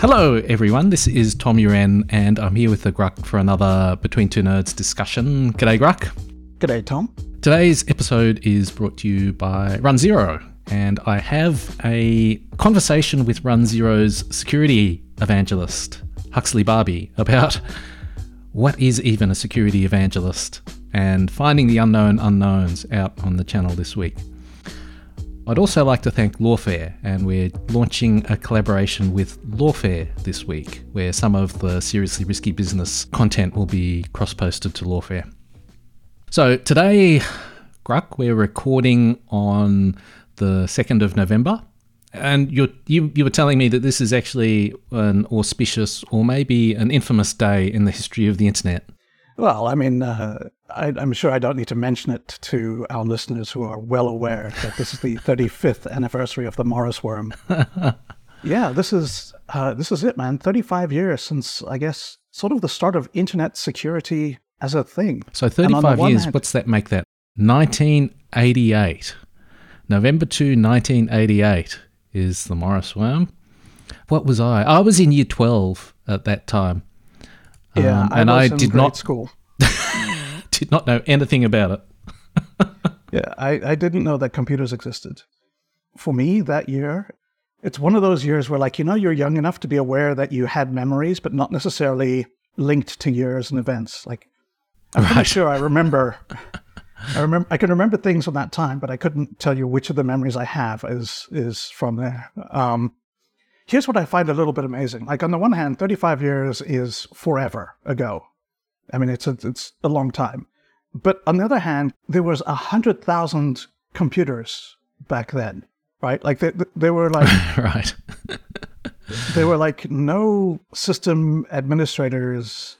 Hello, everyone. This is Tom Uren, and I'm here with the Grugq for another Between Two Nerds discussion. G'day, Grugq. G'day, Tom. Today's episode is brought to you by runZero, and I have a conversation with runZero's security evangelist, Huxley Barbee, about what is even a security evangelist and finding the unknown unknowns out on the channel this week. I'd also like to thank Lawfare, and we're launching a collaboration with Lawfare this week, where some of the seriously risky business content will be cross posted to Lawfare. So today, Grugq, we're recording on the 2nd of November. And you you you were telling me that this is actually an auspicious or maybe an infamous day in the history of the internet. Well, I mean, uh, I, am sure I don't need to mention it to our listeners who are well aware that this is the 35th anniversary of the Morris worm. yeah, this is uh, this is it, man. 35 years since I guess sort of the start of internet security as a thing. So 35 years. Hand, what's that make that? 1988, November 2, 1988 is the Morris worm. What was I? I was in year 12 at that time. Yeah, um, and I, I did not school. did not know anything about it. yeah, I, I didn't know that computers existed. For me, that year, it's one of those years where, like, you know, you're young enough to be aware that you had memories, but not necessarily linked to years and events. Like, I'm right. pretty sure I remember I remember I can remember things from that time, but I couldn't tell you which of the memories I have is is from there. Um, here's what I find a little bit amazing. Like on the one hand, 35 years is forever ago. I mean, it's a, it's a long time. But on the other hand, there was a hundred thousand computers back then, right? Like they, they were like right. they were like no system administrators,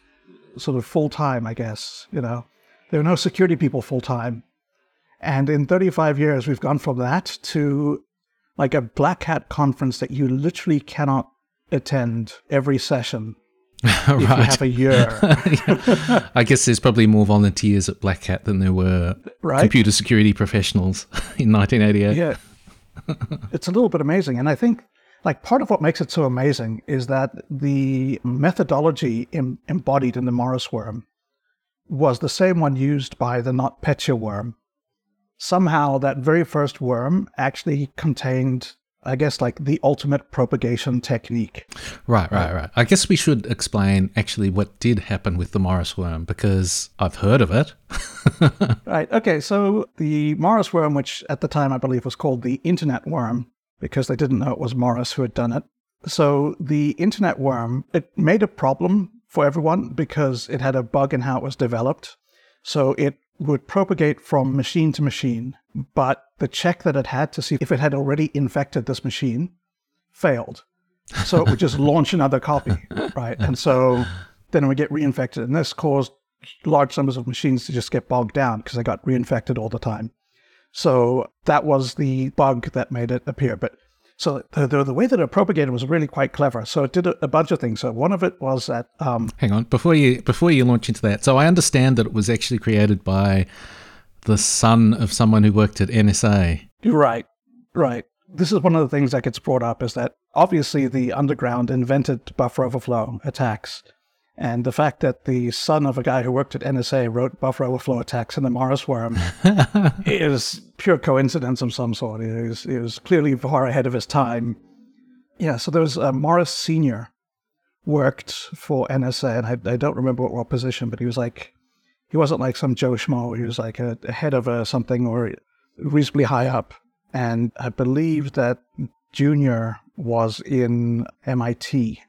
sort of full time, I guess. You know, there were no security people full time. And in 35 years, we've gone from that to like a black hat conference that you literally cannot attend every session right. if you have a year. I guess there's probably more volunteers at Black Hat than there were right? computer security professionals in 1988. Yeah. it's a little bit amazing. And I think like part of what makes it so amazing is that the methodology Im- embodied in the Morris worm was the same one used by the NotPetya worm. Somehow, that very first worm actually contained, I guess, like the ultimate propagation technique. Right, right, right. I guess we should explain actually what did happen with the Morris worm because I've heard of it. right. Okay. So, the Morris worm, which at the time I believe was called the Internet worm, because they didn't know it was Morris who had done it. So, the Internet worm, it made a problem for everyone because it had a bug in how it was developed. So it would propagate from machine to machine, but the check that it had to see if it had already infected this machine failed. So it would just launch another copy, right? And so then it would get reinfected. And this caused large numbers of machines to just get bogged down because they got reinfected all the time. So that was the bug that made it appear. But so the, the, the, way that it propagated was really quite clever. So it did a, a bunch of things. So one of it was that. Um, Hang on, before you before you launch into that. So I understand that it was actually created by the son of someone who worked at NSA. Right, right. This is one of the things that gets brought up is that obviously the underground invented buffer overflow attacks and the fact that the son of a guy who worked at NSA wrote buffer overflow attacks in the Morris worm is pure coincidence of some sort. It was, it was clearly far ahead of his time. Yeah, so there was uh, Morris Sr. worked for NSA, and I, I, don't remember what, what, position, but he was like, he wasn't like some Joe Schmo. He was like a, a head of a, something or reasonably high up. And I believe that Junior was in MIT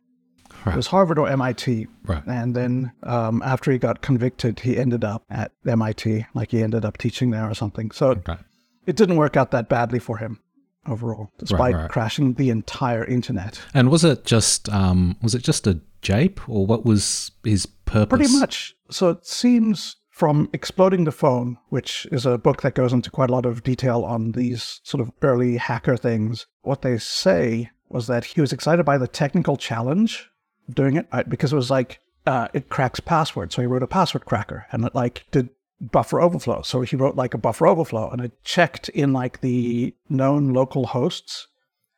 Right. It was Harvard or MIT. Right. And then um, after he got convicted, he ended up at MIT, like he ended up teaching there or something. So okay. it didn't work out that badly for him overall, despite right, right. crashing the entire internet. And was it just um, was it just a jape, or what was his purpose? Pretty much. So it seems from Exploding the Phone, which is a book that goes into quite a lot of detail on these sort of early hacker things. What they say was that he was excited by the technical challenge doing it right, because it was like uh, it cracks passwords. So he wrote a password cracker and it like did buffer overflow. So he wrote like a buffer overflow and it checked in like the known local hosts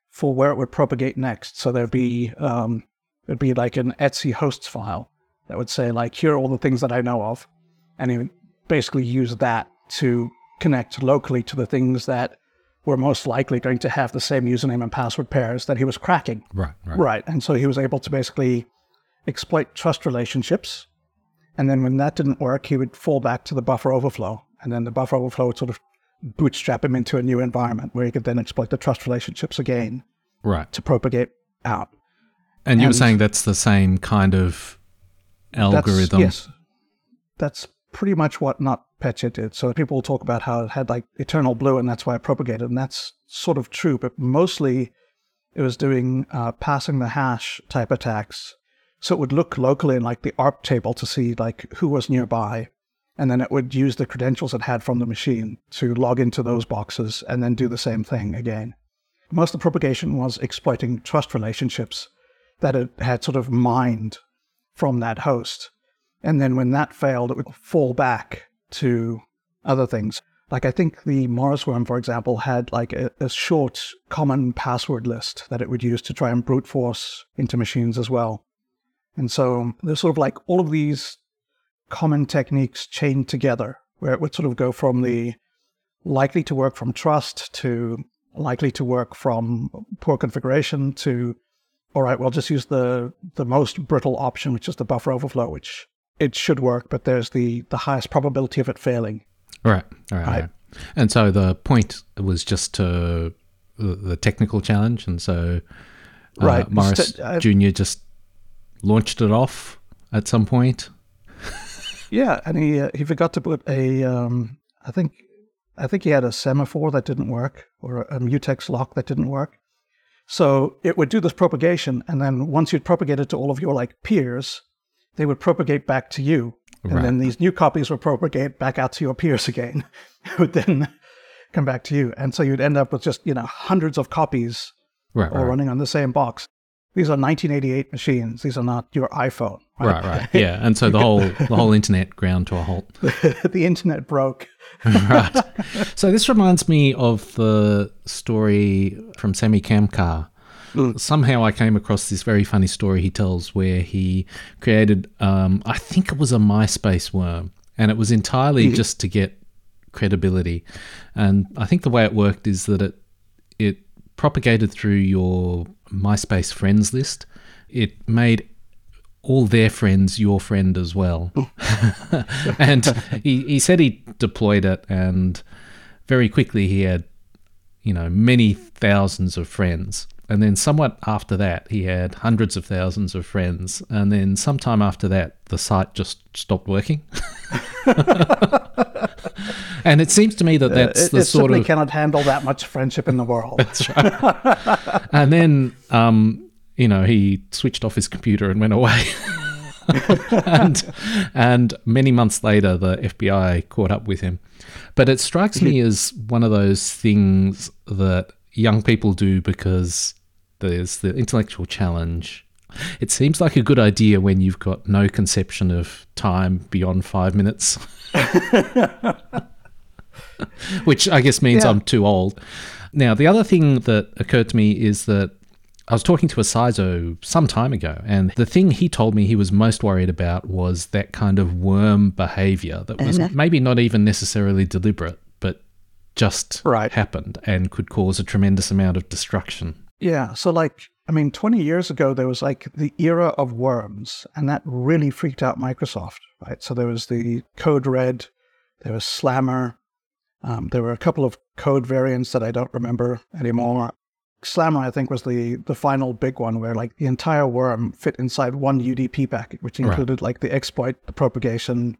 for where it would propagate next. So there'd be um, It'd be like an etc hosts file that would say like, here are all the things that I know of. And he would basically use that to connect locally to the things that were most likely going to have the same username and password pairs that he was cracking. Right, right. Right. And so he was able to basically exploit trust relationships. And then when that didn't work, he would fall back to the buffer overflow. And then the buffer overflow would sort of bootstrap him into a new environment where he could then exploit the trust relationships again Right. to propagate out. And you were saying that's the same kind of That's- algorithm. yes. That's pretty much what NotPetya did. So people will talk about how it had like EternalBlue and that's why it propagated. And that's sort of true, but mostly it was doing uh, passing the hash type attacks. So it would look locally in like the ARP table to see like who was nearby. And then it would use the credentials it had from the machine to log into those boxes and then do the same thing again. Most of the propagation was exploiting trust relationships that it had sort of mined from that host. And then when that failed, it would fall back to other things. Like I think the Morris worm, for example, had like a, a short common password list that it would use to try and brute force into machines as well. And so there's sort of like all of these common techniques chained together where it would sort of go from the likely to work from trust to likely to work from poor configuration to all right, we'll just use the the most brittle option, which is the buffer overflow, which it should work, but there's the the highest probability of it failing. Right, right, Right. right. And so the point was just to the, technical challenge, and so uh, Right. Morris uh, Junior just launched it off at some point. Yeah, and he uh, he forgot to put a um, I think I think he had a semaphore that didn't work or a mutex lock that didn't work. So it would do this propagation, and then once you'd propagated to all of your like peers, they would propagate back to you, and Right. then these new copies would propagate back out to your peers again, who would then come back to you, and so you'd end up with just you know hundreds of copies Right, all right, running on the same box. These are 1988 machines. These are not your iPhone. right, right. Yeah, and so the whole the whole internet ground to a halt. the internet broke. right. So this reminds me of the story from Samy Kamkar. Somehow I came across this very funny story he tells where he created, um, I think it was a MySpace worm, and it was entirely just to get credibility. And I think the way it worked is that it it propagated through your MySpace friends list. It made all their friends your friend as well. and he, he said he deployed it, and very quickly he had, you know, many thousands of friends. And then, somewhat after that, he had hundreds of thousands of friends. And then, sometime after that, the site just stopped working. and it seems to me that that's it, the it sort simply of cannot handle that much friendship in the world. That's right. and then um, you know he switched off his computer and went away and and many months later the FBI caught up with him but it strikes me as one of those things that young people do because there's the intellectual challenge it seems like a good idea when you've got no conception of time beyond five minutes which I guess means Yeah. I'm too old. Now, the other thing that occurred to me is that I was talking to a CISO some time ago, and the thing he told me he was most worried about was that kind of worm behavior that was uh-huh. maybe not even necessarily deliberate, but just Right. happened and could cause a tremendous amount of destruction. Yeah. So, like, I mean, 20 years ago, there was like the era of worms, and that really freaked out Microsoft, right? So, there was the Code Red, there was Slammer, um, there were a couple of code variants that I don't remember anymore. Slammer, I think, was the, the final big one where like the entire worm fit inside one UDP packet, which Right. included like the exploit, the propagation.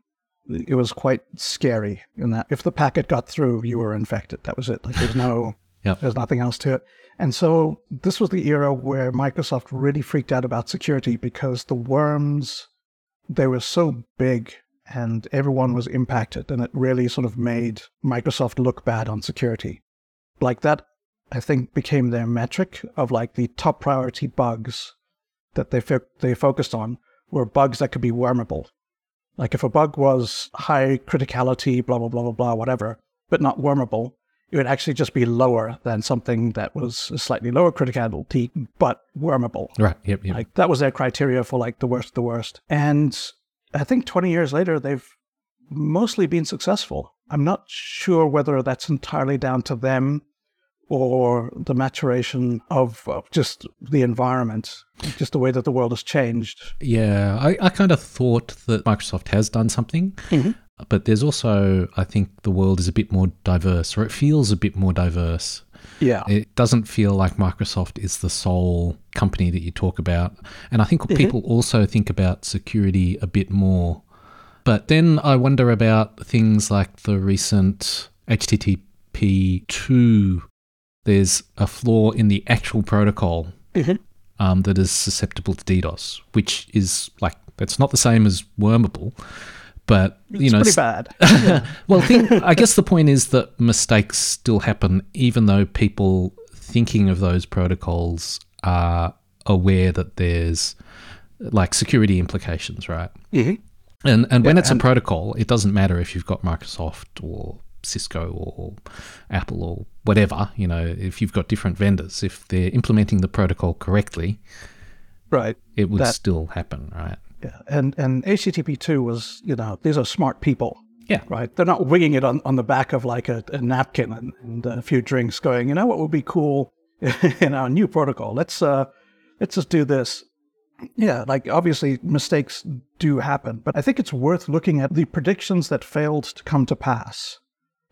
It was quite scary in that if the packet got through, you were infected. That was it. Like there's no Yep. there's nothing else to it. And so this was the era where Microsoft really freaked out about security because the worms, they were so big and everyone was impacted. And it really sort of made Microsoft look bad on security. Like that, I think, became their metric of like the top priority bugs that they, fo- they focused on were bugs that could be wormable. Like if a bug was high criticality, blah, blah, blah, blah, blah, whatever, but not wormable, it would actually just be lower than something that was a slightly lower criticality, but wormable. Right. Yep. Yep. Like that was their criteria for like the worst, the worst. And I think 20 years later, they've mostly been successful. I'm not sure whether that's entirely down to them or the maturation of, of just the environment, just the way that the world has changed. Yeah, I, I kind of thought that Microsoft has done something, Mhm. But there's also, I think the world is a bit more diverse, or it feels a bit more diverse. Yeah. It doesn't feel like Microsoft is the sole company that you talk about. And I think people also think about security a bit more. But then I wonder about things like the recent HTTP 2. There's a flaw in the actual protocol Mhm. um, that is susceptible to DDoS, which is like, that's not the same as wormable. But, you it's know, pretty bad. well, thing, I guess the point is that mistakes still happen, even though people thinking of those protocols are aware that there's like security implications, right? Mhm. And and when Yeah, it's a protocol, it doesn't matter if you've got Microsoft or Cisco or Apple or whatever. You know, if you've got different vendors, if they're implementing the protocol correctly, Right. it would That- still happen, right? Yeah. And and HTTP two was, you know, these are smart people. Yeah. Right. They're not winging it on, on the back of like a, a napkin and, and a few drinks going, you know what would be cool in our new protocol? Let's uh let's just do this. Yeah, like obviously mistakes do happen, but I think it's worth looking at the predictions that failed to come to pass.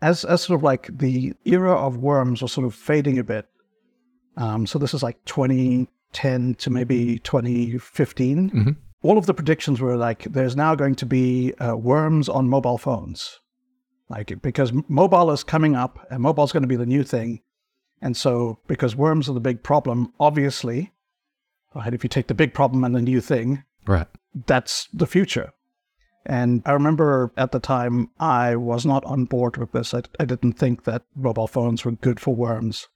As as sort of like the era of worms was sort of fading a bit. Um, so this is like 2010 to maybe 2015 Mhm. All of the predictions were like there's now going to be uh, worms on mobile phones. Like because mobile is coming up and mobile is going to be the new thing. And so because worms are the big problem obviously right if you take the big problem and the new thing Right. that's the future. And i remember at the time i was not on board with this. I, I didn't think that mobile phones were good for worms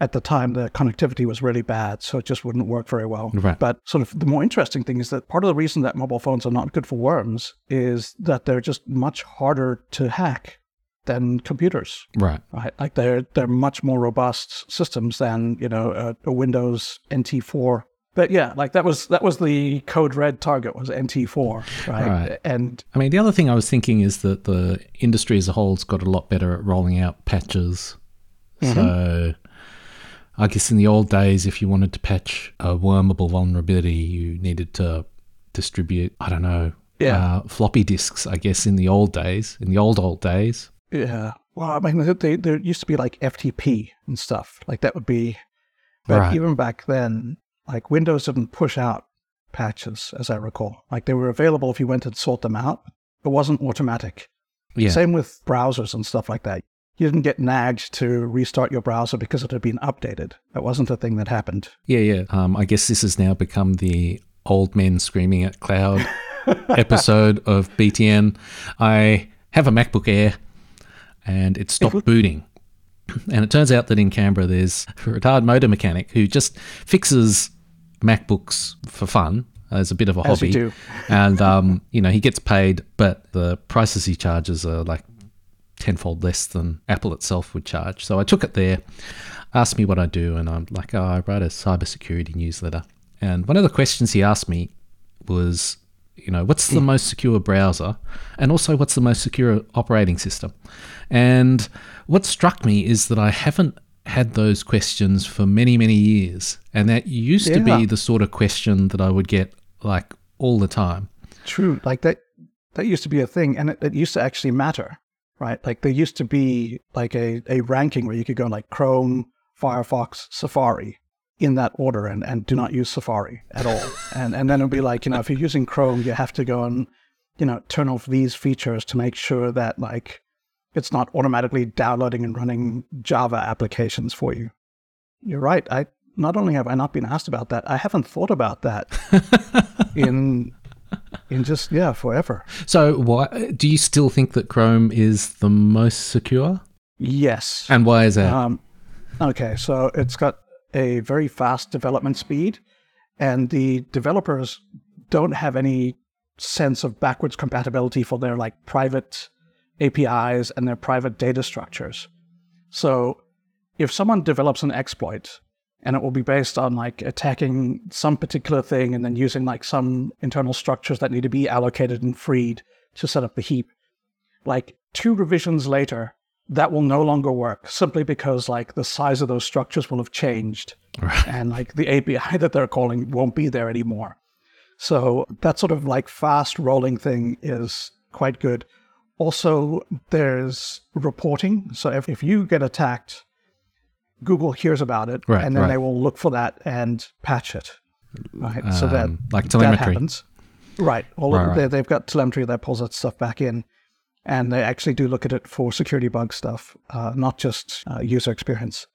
at the time the connectivity was really bad so it just wouldn't work very well Right. but sort of the more interesting thing is that part of the reason that mobile phones are not good for worms is that they're just much harder to hack than computers Right. right like they're they're much more robust systems than you know a, a windows nt4 but yeah like that was that was the code red target was nt4 right, Right. and I mean, the other thing I was thinking is that the industry as a whole's got a lot better at rolling out patches. Mm-hmm. So I guess in the old days, if you wanted to patch a wormable vulnerability, you needed to distribute, I don't know, Yeah. uh, floppy disks, I guess, in the old days, in the old, old days. yeah well i mean there- they, there used to be like ftp and stuff like that would be but Right. even back then like windows didn't push out patches as i recall like they were available if you went and sought them out it wasn't automatic Yeah. Same with browsers and stuff like that. You didn't get nagged to restart your browser because it had been updated. That wasn't a thing that happened. Yeah, yeah. Um, I guess this has now become the old men screaming at cloud episode of BTN. I have a MacBook Air and it stopped booting. And it turns out that in Canberra there's a retired motor mechanic who just fixes MacBooks for fun as a bit of a As you hobby. do. and um, you know, he gets paid, but the prices he charges are like tenfold less than Apple itself would charge. So I took it there, asked me what I do, and I'm like, oh, I write a cybersecurity newsletter. And one of the questions he asked me was, you know, what's the hmm. most secure browser? And also, what's the most secure operating system? And what struck me is that I haven't had those questions for many, many years. And that used to be the sort of question that I would get like all the time. True. Like that that used to be a thing and it, it used to actually matter. Right? Like there used to be like a, a ranking where you could go like Chrome, Firefox, Safari in that order and, and do not use Safari at all. and and then it'd be like, you know, if you're using Chrome, you have to go and, you know, turn off these features to make sure that like it's not automatically downloading and running Java applications for you. You're right. I not only have I not been asked about that, I haven't thought about that in in just yeah forever. So, why do you still think that Chrome is the most secure? Yes. And why is that? Um, okay, so it's got a very fast development speed, and the developers don't have any sense of backwards compatibility for their like private APIs and their private data structures. So if someone develops an exploit and it will be based on like attacking some particular thing and then using like some internal structures that need to be allocated and freed to set up the heap, like two revisions later, that will no longer work simply because like the size of those structures will have changed right. and like the API that they're calling won't be there anymore. So that sort of like fast rolling thing is quite good. Also, there's reporting. So if, if you get attacked, Google hears about it right, and then right. they will look for that and patch it. Right. Um, so that um, like telemetry. That happens. Right. All right, they, they've got telemetry that pulls that stuff back in and they actually do look at it for security bug stuff, uh, not just uh, user experience.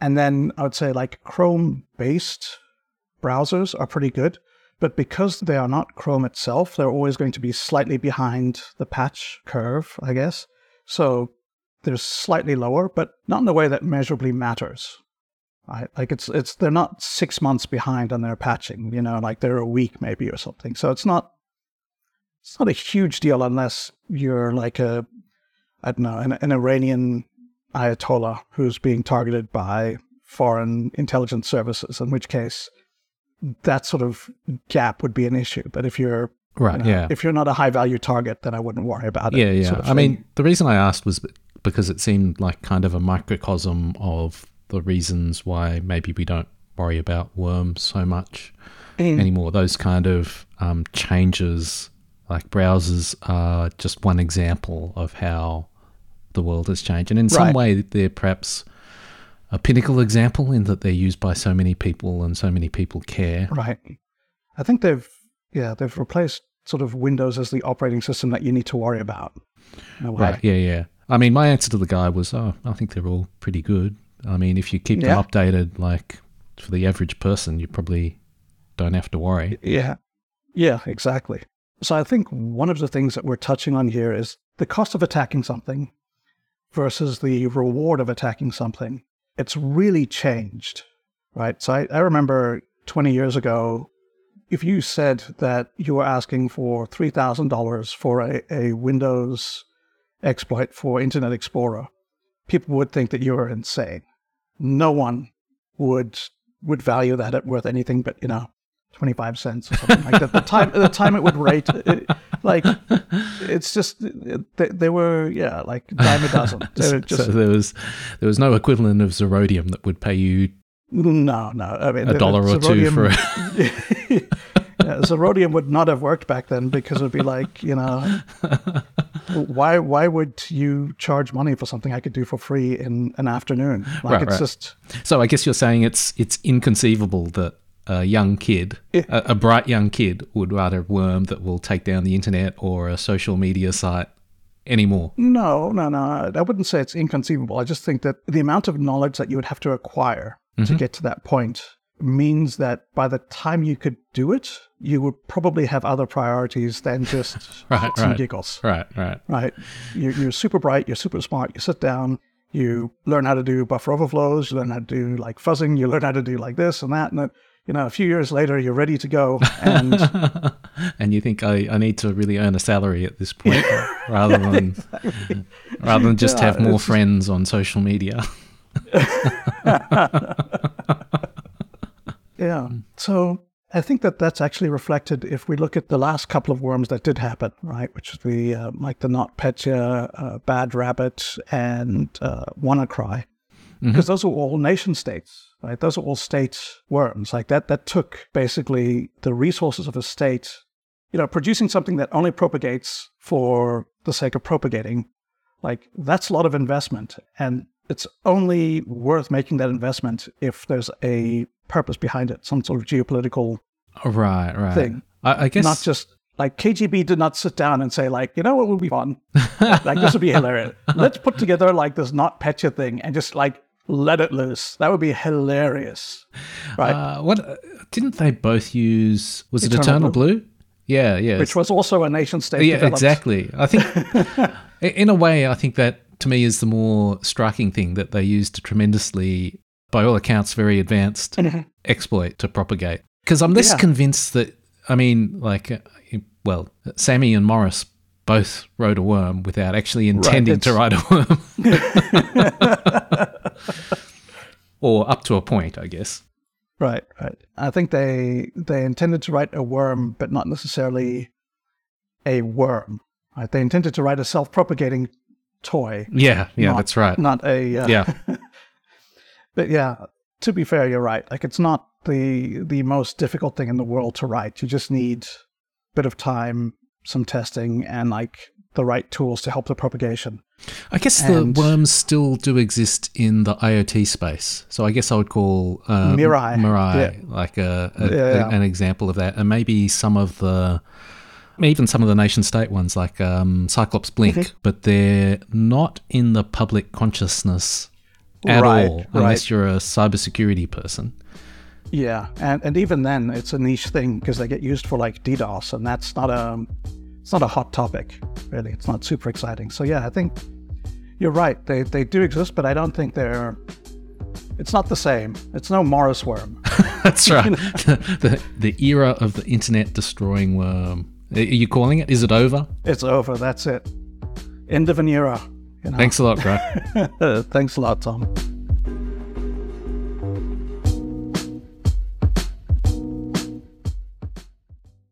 And then I would say like Chrome based browsers are pretty good, but because they are not Chrome itself, they're always going to be slightly behind the patch curve, I guess. So they're slightly lower, but not in a way that measurably matters. Right? Like it's it's they're not six months behind on their patching, you know, like they're a week maybe or something. So it's not it's not a huge deal unless you're like a, I don't know, an, an Iranian Ayatollah who's being targeted by foreign intelligence services, in which case that sort of gap would be an issue. But if you're right, you know, yeah, if you're not a high value target, then I wouldn't worry about it. Yeah, yeah. Sort of I mean, the reason I asked was because it seemed like kind of a microcosm of the reasons why maybe we don't worry about worms so much mm. anymore. Those kind of um, changes like browsers are just one example of how the world has changed. And in some right. way, they're perhaps a pinnacle example in that they're used by so many people and so many people care. Right. I think they've, yeah, they've replaced sort of Windows as the operating system that you need to worry about. Right. Yeah. Yeah. I mean, my answer to the guy was, oh, I think they're all pretty good. I mean, if you keep yeah. them updated, like for the average person, you probably don't have to worry. Yeah. Yeah, exactly. So I think one of the things that we're touching on here is the cost of attacking something versus the reward of attacking something. It's really changed, right? So I, I remember 20 years ago, if you said that you were asking for $3,000 for a, a Windows exploit for Internet Explorer, people would think that you were insane. No one would would value that at worth anything but, you know, 25 cents or something like that. The time, the time it would rate, it, like, it's just, they, they, were, yeah, like dime a dozen. Just, so there was, there was no equivalent of Zerodium that would pay you. No, no. I mean, a dollar or two for. yeah, Zerodium would not have worked back then because it would be like, you know, why why would you charge money for something I could do for free in an afternoon? Like right, it's right. just. So I guess you're saying it's it's inconceivable that a young kid, yeah. a, a, bright young kid, would rather worm that will take down the internet or a social media site anymore. No, no, no. I wouldn't say it's inconceivable. I just think that the amount of knowledge that you would have to acquire mm-hmm. to get to that point means that by the time you could do it, you would probably have other priorities than just right, some right. giggles. Right, right. Right. You're, you're super bright, you're super smart, you sit down, you learn how to do buffer overflows, you learn how to do like fuzzing, you learn how to do like this and that, and that you know, a few years later, you're ready to go, and and you think I, I need to really earn a salary at this point, rather than exactly. rather than just yeah, have more friends on social media. Yeah. So I think that that's actually reflected if we look at the last couple of worms that did happen, right? Which is the uh, like the NotPetya, uh, Bad Rabbit, and uh, WannaCry, because mm-hmm. those are all nation states right? Those are all state worms. Like that, that took basically the resources of a state, you know, producing something that only propagates for the sake of propagating. Like that's a lot of investment. And it's only worth making that investment if there's a purpose behind it, some sort of geopolitical right, right. thing. I, I guess not just like KGB did not sit down and say like, you know what would be fun? like this would be hilarious. Let's put together like this not NotPetya thing and just like let it loose. That would be hilarious, right? Uh, what didn't they both use? Was Eternal it Eternal Blue? Blue? Yeah, yeah. Which was also a nation state. Yeah, developed. exactly. I think, in a way, I think that to me is the more striking thing that they used a tremendously, by all accounts, very advanced mm-hmm. exploit to propagate. Because I'm less yeah. convinced that. I mean, like, uh, well, Samy and Morris both wrote a worm without actually intending to write a worm. or up to a point, I guess. Right, right. I think they they intended to write a worm, but not necessarily a worm. Right? They intended to write a self-propagating toy. Yeah, yeah, not, that's right. Not a uh, yeah. But yeah, to be fair, you're right. Like it's not the the most difficult thing in the world to write. You just need a bit of time, some testing, and like the right tools to help the propagation. I guess and the worms still do exist in the IoT space. So I guess I would call uh, Mirai, Mirai yeah. like a, a, yeah. a, an example of that, and maybe some of the even some of the nation state ones like um, Cyclops Blink, mm-hmm. but they're not in the public consciousness at right, all, unless right. you're a cybersecurity person. Yeah, and and even then, it's a niche thing because they get used for like DDoS, and that's not a it's not a hot topic really. It's not super exciting. So yeah, I think you're right. They they do exist, but I don't think they're. It's not the same. It's no Morris worm. that's right. the, the the era of the internet destroying worm. Are you calling it? Is it over? It's over. That's it. End of an era. Thanks a lot, bro. Thanks a lot, Tom.